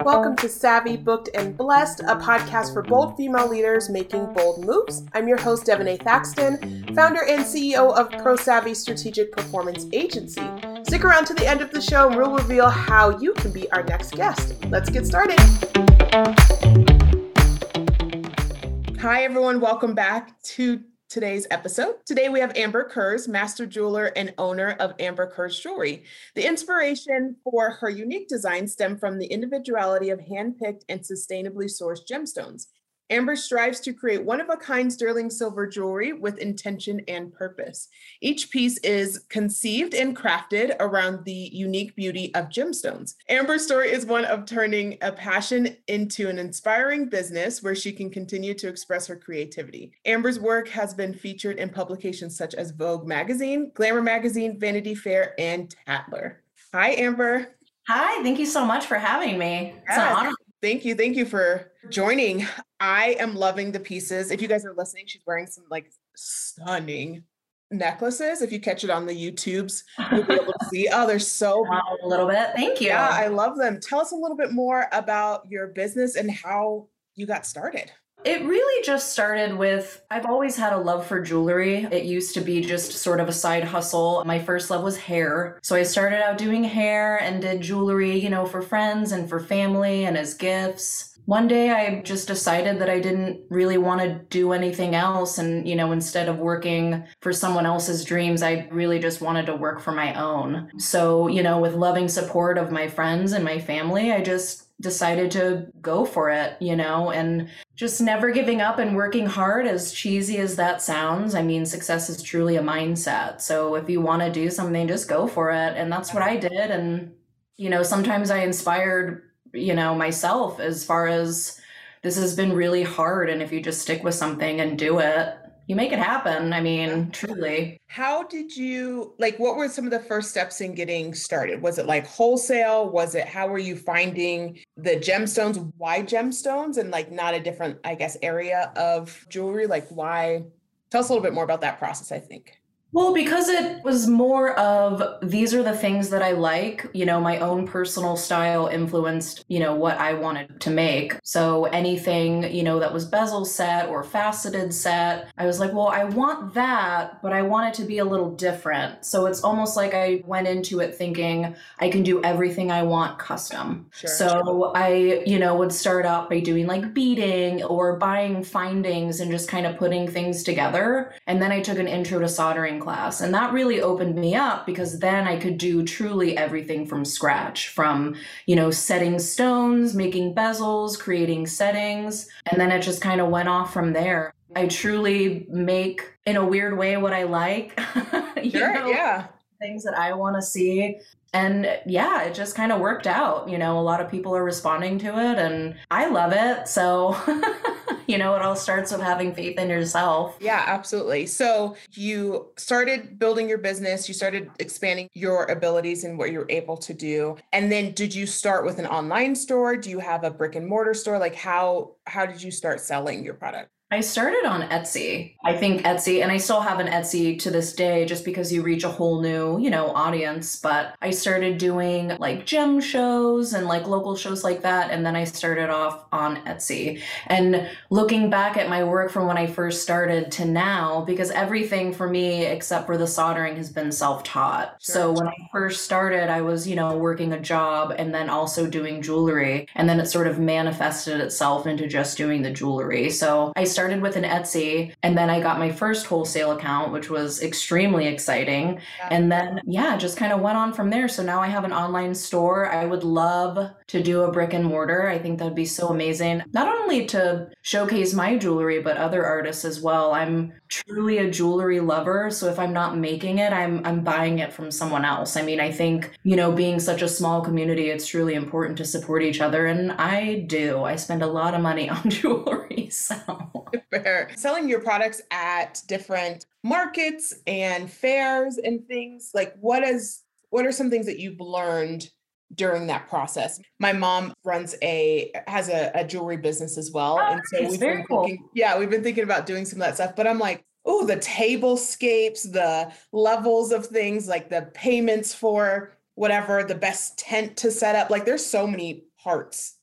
Welcome to Savvy, Booked, and Blessed, a podcast for bold female leaders making bold moves. I'm your host, Devonee Thaxton, founder and CEO of Pro Savvy Strategic Performance Agency. Stick around to the end of the show and we'll reveal how you can be our next guest. Let's get started. Hi, everyone. Welcome back to today's episode. Today we have Amber Kers, master jeweler and owner of Amber Kers Jewelry. The inspiration for her unique design stemmed from the individuality of hand-picked and sustainably sourced gemstones. Amber strives to create one of a kind sterling silver jewelry with intention and purpose. Each piece is conceived and crafted around the unique beauty of gemstones. Amber's story is one of turning a passion into an inspiring business where she can continue to express her creativity. Amber's work has been featured in publications such as Vogue magazine, Glamour magazine, Vanity Fair, and Tatler. Hi, Amber. Hi, thank you so much for having me. It's an honor. Thank you. Thank you for joining. I am loving the pieces. If you guys are listening, she's wearing some like stunning necklaces. If you catch it on the YouTubes, you'll be able to see. Oh, they're so a little bit. Thank you. Yeah, I love them. Tell us a little bit more about your business and how you got started. It really just started with I've always had a love for jewelry. It used to be just sort of a side hustle. My first love was hair. So I started out doing hair and did jewelry, you know, for friends and for family and as gifts. One day I just decided that I didn't really want to do anything else. And, you know, instead of working for someone else's dreams, I really just wanted to work for my own. So, you know, with loving support of my friends and my family, I just decided to go for it, you know, and just never giving up and working hard, as cheesy as that sounds. I mean, success is truly a mindset. So if you want to do something, just go for it. And that's what I did. And, you know, sometimes I inspired, you know, myself as far as this has been really hard. And if you just stick with something and do it, you make it happen. I mean, truly. How did you like what were some of the first steps in getting started? Was it like wholesale? Was it how were you finding the gemstones? Why gemstones and like not a different, I guess, area of jewelry? Like why? Tell us a little bit more about that process, I think. Well, because it was more of these are the things that I like, you know, my own personal style influenced, you know, what I wanted to make. So anything, you know, that was bezel set or faceted set, I was like, well, I want that, but I want it to be a little different. So it's almost like I went into it thinking I can do everything I want custom. Sure. So I, you know, would start out by doing like beading or buying findings and just kind of putting things together. And then I took an intro to soldering class. And that really opened me up because then I could do truly everything from scratch from, you know, setting stones, making bezels, creating settings. And then it just kind of went off from there. I truly make, in a weird way, what I like. sure, know, yeah. Things that I want to see and yeah it just kind of worked out you know a lot of people are responding to it and i love it so you know it all starts with having faith in yourself. Yeah absolutely. So you started building your business you started expanding your abilities and what you're able to do. And then did you start with an online store? Do you have a brick and mortar store? Like how how did you start selling your product I started on Etsy. I think Etsy, and I still have an Etsy to this day just because you reach a whole new, you know, audience. But I started doing like gem shows and like local shows like that. And then I started off on Etsy. And looking back at my work from when I first started to now, because everything for me, except for the soldering, has been self taught. Sure. So when I first started, I was, you know, working a job and then also doing jewelry. And then it sort of manifested itself into just doing the jewelry. So I started started with an Etsy and then I got my first wholesale account, which was extremely exciting. Yeah. And then, yeah, just kind of went on from there. So now I have an online store. I would love to do a brick and mortar. I think that'd be so amazing. Not only to showcase my jewelry, but other artists as well. I'm truly a jewelry lover. So if I'm not making it, I'm I'm buying it from someone else. I mean, I think, you know, being such a small community, it's truly important to support each other. And I do. I spend a lot of money on jewelry. So Fair. Selling your products at different markets and fairs and things like what is what are some things that you've learned during that process. My mom runs a has a, a jewelry business as well, oh, and so we've been cool. thinking, yeah, we've been thinking about doing some of that stuff. But I'm like, oh, the tablescapes, the levels of things, like the payments for whatever, the best tent to set up. Like there's so many parts.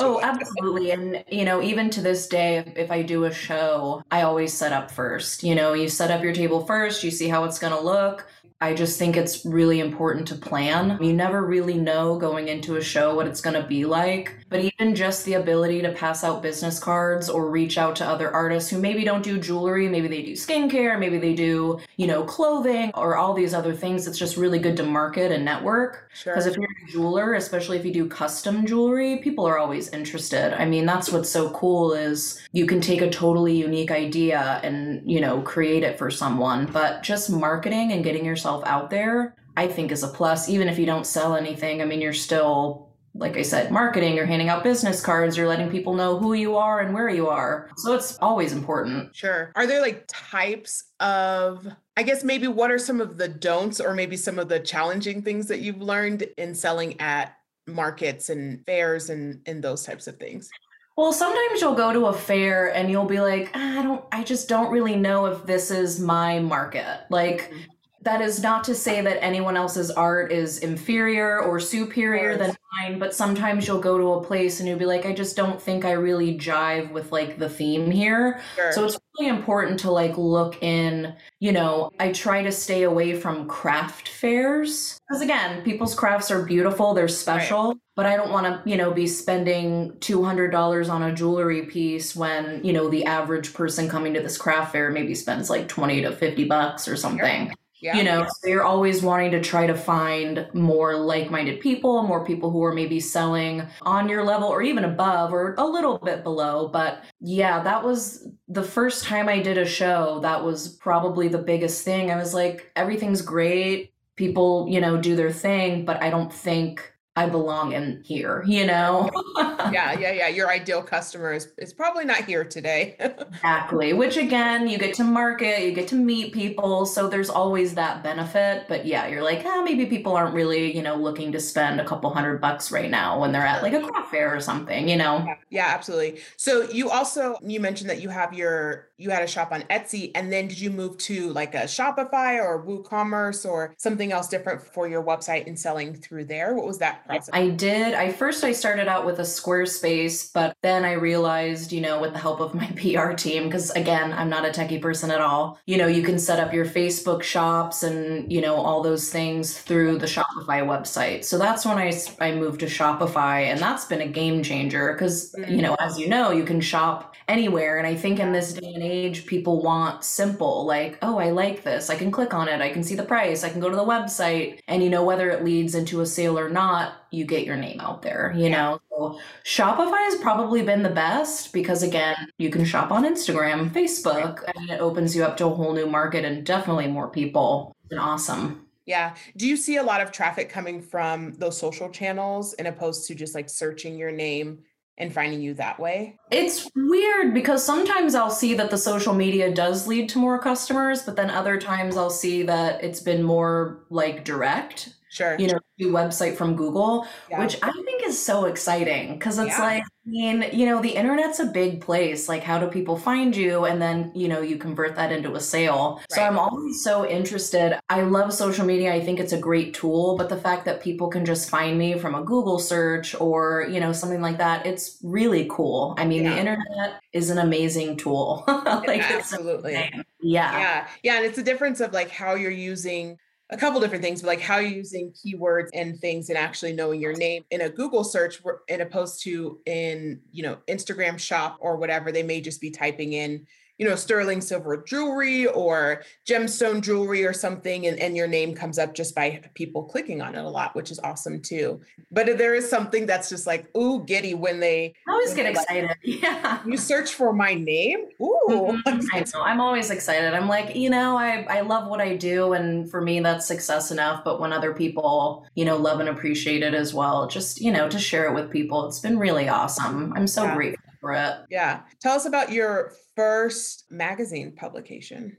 Oh, absolutely. And, you know, even to this day, if, if I do a show, I always set up first. You know, you set up your table first, you see how it's going to look. I just think it's really important to plan. You never really know going into a show what it's going to be like. But even just the ability to pass out business cards or reach out to other artists who maybe don't do jewelry, maybe they do skincare, maybe they do, you know, clothing or all these other things, it's just really good to market and network. Because sure. if you're a jeweler, especially if you do custom jewelry, people are always interested. I mean, that's what's so cool is you can take a totally unique idea and, you know, create it for someone. But just marketing and getting yourself out there, I think is a plus. Even if you don't sell anything, I mean, you're still like I said, marketing, you're handing out business cards, you're letting people know who you are and where you are. So it's always important. Sure. Are there like types of, I guess maybe what are some of the don'ts or maybe some of the challenging things that you've learned in selling at markets and fairs and, and those types of things? Well, sometimes you'll go to a fair and you'll be like, ah, I don't, I just don't really know if this is my market. Like, mm-hmm that is not to say that anyone else's art is inferior or superior than mine, but sometimes you'll go to a place and you'll be like, I just don't think I really jive with like the theme here. Sure. So it's really important to like look in, you know, I try to stay away from craft fairs because again, people's crafts are beautiful, they're special. Right. But I don't want to, you know, be spending $200 on a jewelry piece when, you know, the average person coming to this craft fair maybe spends like 20 to 50 bucks or something. Sure. Yeah. You know, so you're always wanting to try to find more like minded people, more people who are maybe selling on your level or even above or a little bit below. But yeah, that was the first time I did a show. That was probably the biggest thing. I was like, everything's great. People, you know, do their thing, but I don't think I belong in here, you know? yeah, yeah, yeah. Your ideal customer is, is probably not here today. exactly. Which again, you get to market, you get to meet people. So there's always that benefit. But yeah, you're like, ah, maybe people aren't really, you know, looking to spend a couple hundred bucks right now when they're at like a craft fair or something, you know? Yeah, yeah, absolutely. So you also you mentioned that you have your you had a shop on Etsy and then did you move to like a Shopify or WooCommerce or something else different for your website and selling through there? What was that process? I did. I first I started out with a Squarespace, but then I realized, you know, with the help of my PR team because again, I'm not a techie person at all. You know, you can set up your Facebook shops and, you know, all those things through the Shopify website. So that's when I I moved to Shopify and that's been a game changer cuz, mm. you know, as you know, you can shop anywhere. And I think in this day and age, people want simple, like, oh, I like this. I can click on it. I can see the price. I can go to the website. And, you know, whether it leads into a sale or not, you get your name out there, you yeah. know? So Shopify has probably been the best because, again, you can shop on Instagram, Facebook, and it opens you up to a whole new market and definitely more people. It's awesome. Yeah. Do you see a lot of traffic coming from those social channels in opposed to just like searching your name and finding you that way? It's weird because sometimes I'll see that the social media does lead to more customers, but then other times I'll see that it's been more like direct. Sure. You know, website from Google, yeah. which I think is so exciting because it's yeah. like, I mean, you know, the internet's a big place. Like, how do people find you? And then, you know, you convert that into a sale. Right. So I'm always so interested. I love social media. I think it's a great tool, but the fact that people can just find me from a Google search or, you know, something like that, it's really cool. I mean, yeah. the internet is an amazing tool. like, absolutely. Yeah. Yeah. Yeah. And it's a difference of like how you're using a couple different things, but like how you're using keywords and things and actually knowing your name in a Google search, in opposed to in you know Instagram shop or whatever, they may just be typing in you know, sterling silver jewelry or gemstone jewelry or something, and, and your name comes up just by people clicking on it a lot, which is awesome too. But there is something that's just like, ooh, giddy when they I always get excited. Like, yeah. You search for my name. Ooh. Mm-hmm. I know. I'm always excited. I'm like, you know, I, I love what I do. And for me, that's success enough. But when other people, you know, love and appreciate it as well, just, you know, to share it with people, it's been really awesome. I'm so yeah. grateful for. Yeah. Tell us about your first magazine publication.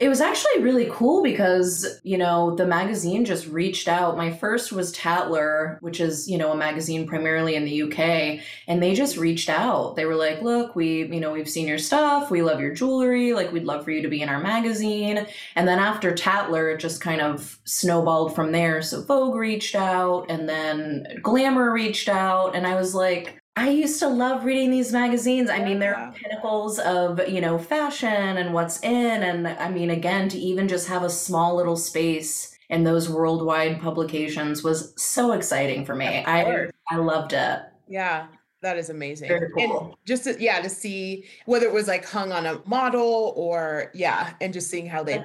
It was actually really cool because, you know, the magazine just reached out. My first was Tatler, which is, you know, a magazine primarily in the UK, and they just reached out. They were like, "Look, we, you know, we've seen your stuff. We love your jewelry. Like we'd love for you to be in our magazine." And then after Tatler, it just kind of snowballed from there. So Vogue reached out and then Glamour reached out, and I was like, I used to love reading these magazines. I mean, they're pinnacles of, you know, fashion and what's in. And I mean, again, to even just have a small little space in those worldwide publications was so exciting for me. I I loved it. Yeah. That is amazing. Cool. And just to, yeah, to see whether it was like hung on a model or yeah, and just seeing how they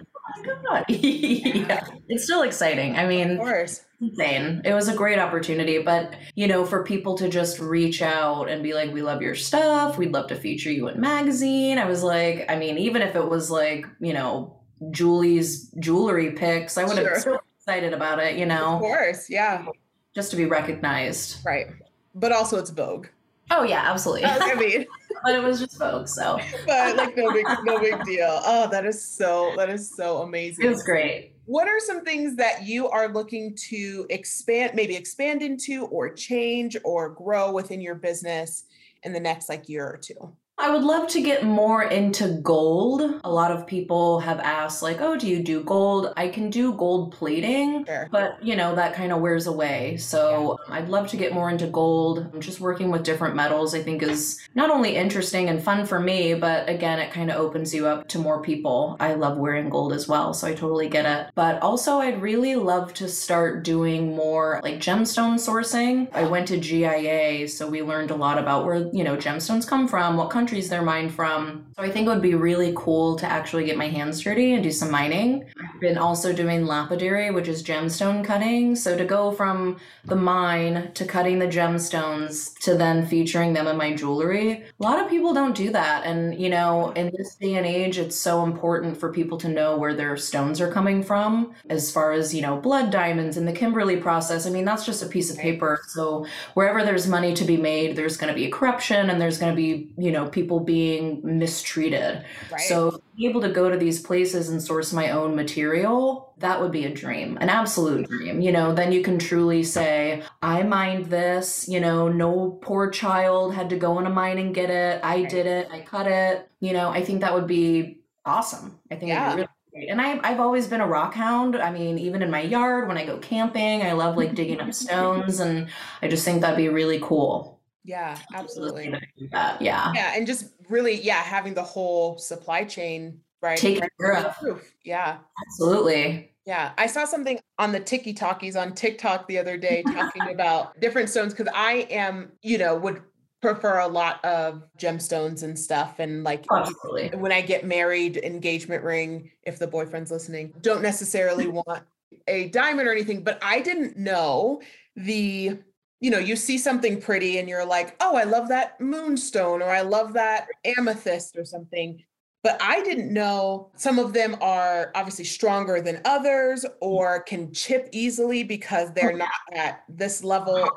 oh yeah. It's still exciting. I mean, of course insane. It was a great opportunity, but you know, for people to just reach out and be like, "We love your stuff. We'd love to feature you in magazine." I was like, I mean, even if it was like, you know, Julie's jewelry picks, I would have sure. been so excited about it. You know, of course, yeah, just to be recognized, right? But also, it's Vogue. Oh yeah, absolutely. Oh, I mean. but it was just Vogue, so. but like no big, no big deal. Oh, that is so that is so amazing. It was great what are some things that you are looking to expand maybe expand into or change or grow within your business in the next like year or two I would love to get more into gold. A lot of people have asked, like, oh, do you do gold? I can do gold plating, sure. but you know, that kind of wears away. So yeah. Um, I'd love to get more into gold. Just working with different metals, I think, is not only interesting and fun for me, but again, it kind of opens you up to more people. I love wearing gold as well, so I totally get it. But also, I'd really love to start doing more like gemstone sourcing. I went to GIA, so we learned a lot about where, you know, gemstones come from, what countries countries they're mined from. So I think it would be really cool to actually get my hands dirty and do some mining. I've been also doing lapidary, which is gemstone cutting. So to go from the mine to cutting the gemstones to then featuring them in my jewelry, a lot of people don't do that. And, you know, in this day and age, it's so important for people to know where their stones are coming from as far as, you know, blood diamonds and the Kimberley process. I mean, that's just a piece of paper. So wherever there's money to be made, there's going to be corruption and there's going to be, you know, people being mistreated. Right. So be able to go to these places and source my own material, that would be a dream, an absolute dream. You know, then you can truly say, I mined this, you know, no poor child had to go in a mine and get it. I right. did it, I cut it. You know, I think that would be awesome. I think yeah. really great. And I, I've always been a rock hound. I mean, even in my yard when I go camping, I love like digging up stones, and I just think that'd be really cool. Yeah, absolutely. Yeah. Yeah. And just really, yeah, having the whole supply chain, right? Take care of. Yeah. Absolutely. Yeah. I saw something on the Tiki Talkies on TikTok the other day talking about different stones because I am, you know, would prefer a lot of gemstones and stuff. And like oh, Absolutely. when I get married, engagement ring, if the boyfriend's listening, don't necessarily want a diamond or anything, but I didn't know the you know, you see something pretty and you're like, oh, I love that moonstone or I love that amethyst or something. But I didn't know some of them are obviously stronger than others or can chip easily because they're not at this level of,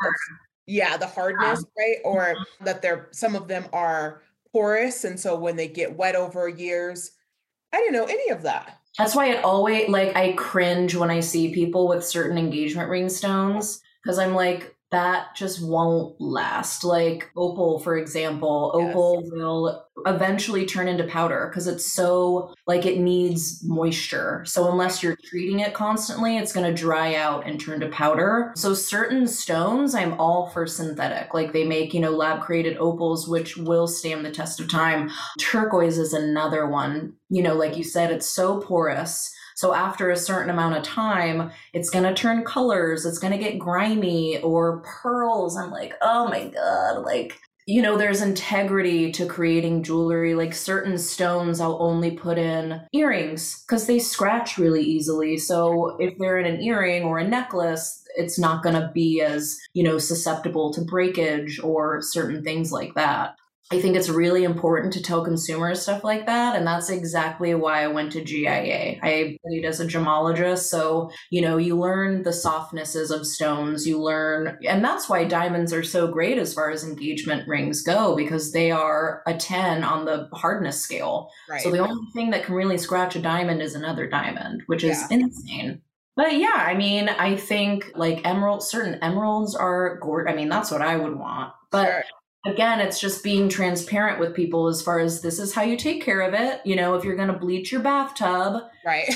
yeah, the hardness, right? Or mm-hmm. that they're some of them are porous. And so when they get wet over years, I didn't know any of that. That's why it always like I cringe when I see people with certain engagement ring stones because I'm like, that just won't last. Like opal, for example, yes. opal will eventually turn into powder because it's so like it needs moisture. So unless you're treating it constantly, it's going to dry out and turn to powder. So certain stones, I'm all for synthetic. Like they make, you know, lab created opals which will stand the test of time. Turquoise is another one. You know, like you said, it's so porous so after a certain amount of time, it's going to turn colors, it's going to get grimy or pearls. I'm like, oh my God, like, you know, there's integrity to creating jewelry. Like certain stones, I'll only put in earrings because they scratch really easily. So if they're in an earring or a necklace, it's not going to be as, you know, susceptible to breakage or certain things like that. I think it's really important to tell consumers stuff like that. And that's exactly why I went to GIA. I studied as a gemologist. So, you know, you learn the softnesses of stones, you learn, and that's why diamonds are so great as far as engagement rings go, because they are a 10 on the hardness scale. Right. So the only thing that can really scratch a diamond is another diamond, which is yeah. insane. But yeah, I mean, I think like emerald, certain emeralds are gorgeous. I mean, that's what I would want. But sure again, it's just being transparent with people as far as this is how you take care of it. You know, if you're going to bleach your bathtub, right?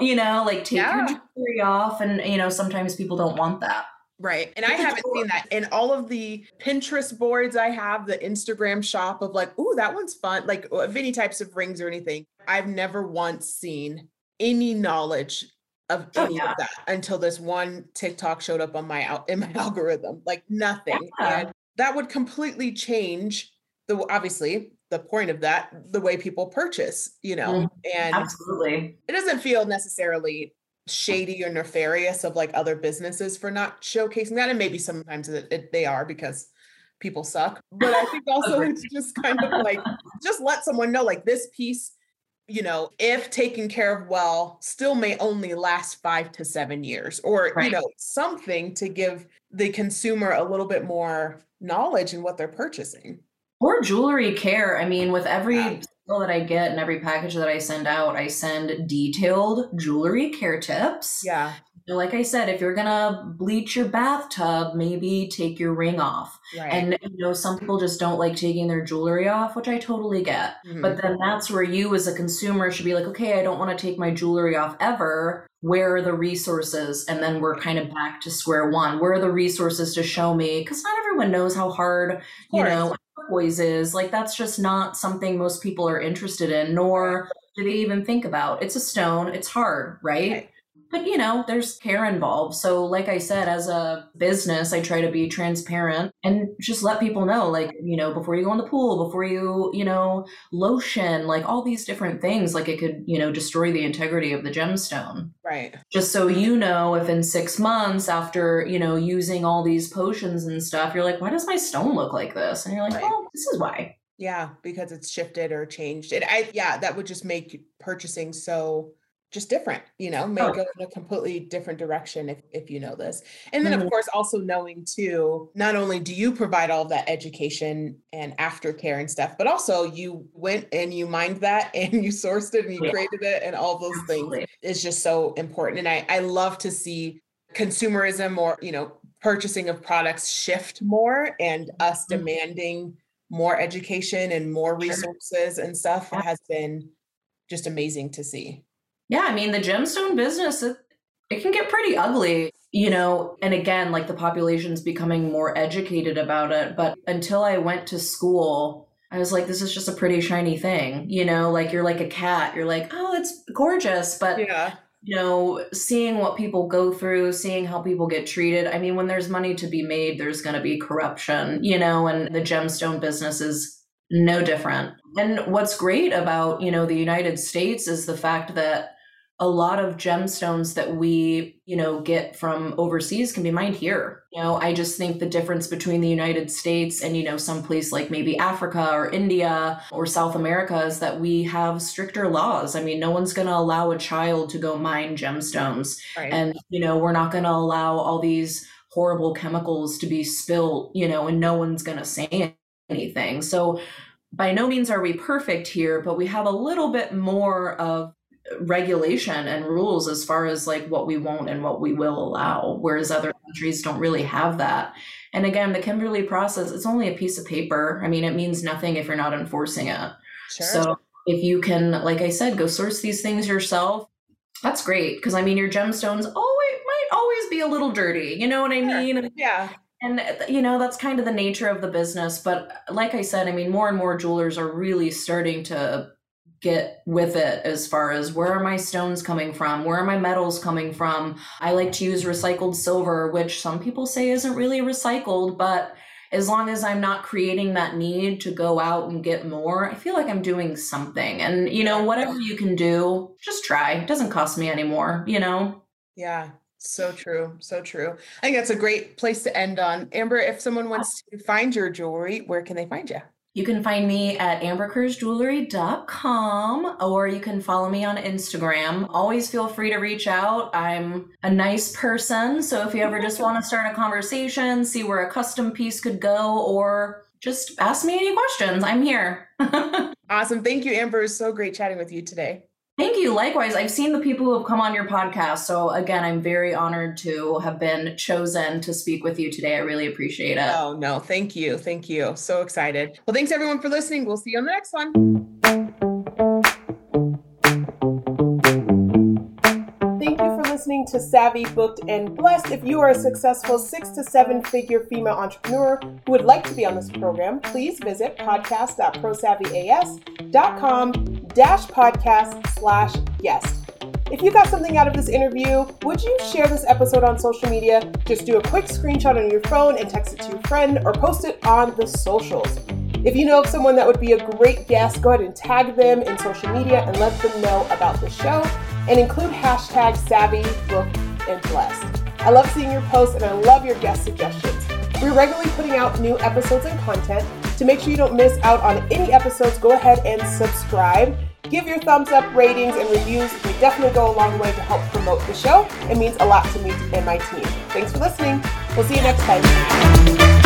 You know, like take yeah. your jewelry off, and you know, sometimes people don't want that. Right. And I haven't seen that in all of the Pinterest boards I have, the Instagram shop of like, oh, that one's fun, like uh, of any types of rings or anything. I've never once seen any knowledge of oh, any oh, yeah. of that until this one TikTok showed up on my out in my algorithm. Like nothing. Yeah. And that would completely change the obviously the point of that the way people purchase you know mm, and absolutely. it doesn't feel necessarily shady or nefarious of like other businesses for not showcasing that and maybe sometimes it, it, they are because people suck but i think also it's just kind of like just let someone know like this piece you know if taken care of well still may only last five to seven years or right. you know something to give the consumer a little bit more knowledge in what they're purchasing. Or jewelry care. I mean, with every yeah. that I get and every package that I send out, I send detailed jewelry care tips. Yeah. Like I said, if you're gonna bleach your bathtub, maybe take your ring off. Right. And you know, some people just don't like taking their jewelry off, which I totally get. Mm-hmm. But then that's where you as a consumer should be like, okay, I don't want to take my jewelry off ever. Where are the resources? And then we're kind of back to square one. Where are the resources to show me? Because not everyone knows how hard you know turquoise is. Like that's just not something most people are interested in nor do they even think about. It's a stone. It's hard right, right but you know there's care involved. So like i said as a business i try to be transparent and just let people know like you know before you go in the pool before you you know lotion like all these different things like it could you know destroy the integrity of the gemstone. Right. Just so you know if in six months after you know using all these potions and stuff you're like why does my stone look like this? And you're like right. oh this is why. Yeah because it's shifted or changed. It i yeah that would just make purchasing so just different, you know, may oh. go in a completely different direction if, if you know this. And then, mm-hmm. of course, also knowing too, not only do you provide all that education and aftercare and stuff, but also you went and you mined that and you sourced it and you yeah. created it and all those Absolutely. things is just so important. And I, I love to see consumerism or, you know, purchasing of products shift more and us mm-hmm. demanding more education and more resources and stuff has been just amazing to see. Yeah, I mean, the gemstone business, it, it can get pretty ugly, you know, and again, like the population's becoming more educated about it. But until I went to school, I was like, this is just a pretty shiny thing, you know, like you're like a cat. You're like, oh, it's gorgeous. But, yeah. you know, seeing what people go through, seeing how people get treated. I mean, when there's money to be made, there's going to be corruption, you know, and the gemstone business is no different. And what's great about, you know, the United States is the fact that a lot of gemstones that we, you know, get from overseas can be mined here. You know, I just think the difference between the United States and, you know, some place like maybe Africa or India or South America is that we have stricter laws. I mean, no one's going to allow a child to go mine gemstones. Right. And, you know, we're not going to allow all these horrible chemicals to be spilled, you know, and no one's going to say anything. So, by no means are we perfect here, but we have a little bit more of regulation and rules as far as like what we won't and what we will allow whereas other countries don't really have that. And again the kimberley process it's only a piece of paper. I mean it means nothing if you're not enforcing it. Sure. so if you can like i said go source these things yourself that's great because i mean your gemstones always might always be a little dirty you know what i mean? Yeah. And you know that's kind of the nature of the business but like i said i mean more and more jewelers are really starting to get with it as far as where are my stones coming from? Where are my metals coming from? I like to use recycled silver, which some people say isn't really recycled, but as long as I'm not creating that need to go out and get more, I feel like I'm doing something. And, you know, whatever you can do, just try. It doesn't cost me anymore, you know? Yeah. So true. So true. I think that's a great place to end on. Amber, if someone wants ah. to find your jewelry, where can they find you? You can find me at amberkersjewelry.com or you can follow me on Instagram. Always feel free to reach out. I'm a nice person, so if you ever just want to start a conversation, see where a custom piece could go, or just ask me any questions, I'm here. awesome. Thank you, Amber. It's so great chatting with you today. Thank you. Likewise, I've seen the people who have come on your podcast. So, again, I'm very honored to have been chosen to speak with you today. I really appreciate it. Oh, no. Thank you. Thank you. So excited. Well, thanks everyone for listening. We'll see you on the next one. Thank you for listening to Savvy, Booked, and Blessed. If you are a successful six to seven figure female entrepreneur who would like to be on this program, please visit podcast.prosavvyas.com dash podcast slash guest. If you got something out of this interview, would you share this episode on social media? Just do a quick screenshot on your phone and text it to your friend or post it on the socials. If you know of someone that would be a great guest, go ahead and tag them in social media and let them know about the show and include hashtag savvy, book, and blessed. I love seeing your posts and I love your guest suggestions. We're regularly putting out new episodes and content. To make sure you don't miss out on any episodes, go ahead and subscribe. Give your thumbs up, ratings, and reviews. They definitely go a long way to help promote the show. It means a lot to me and my team. Thanks for listening. We'll see you next time.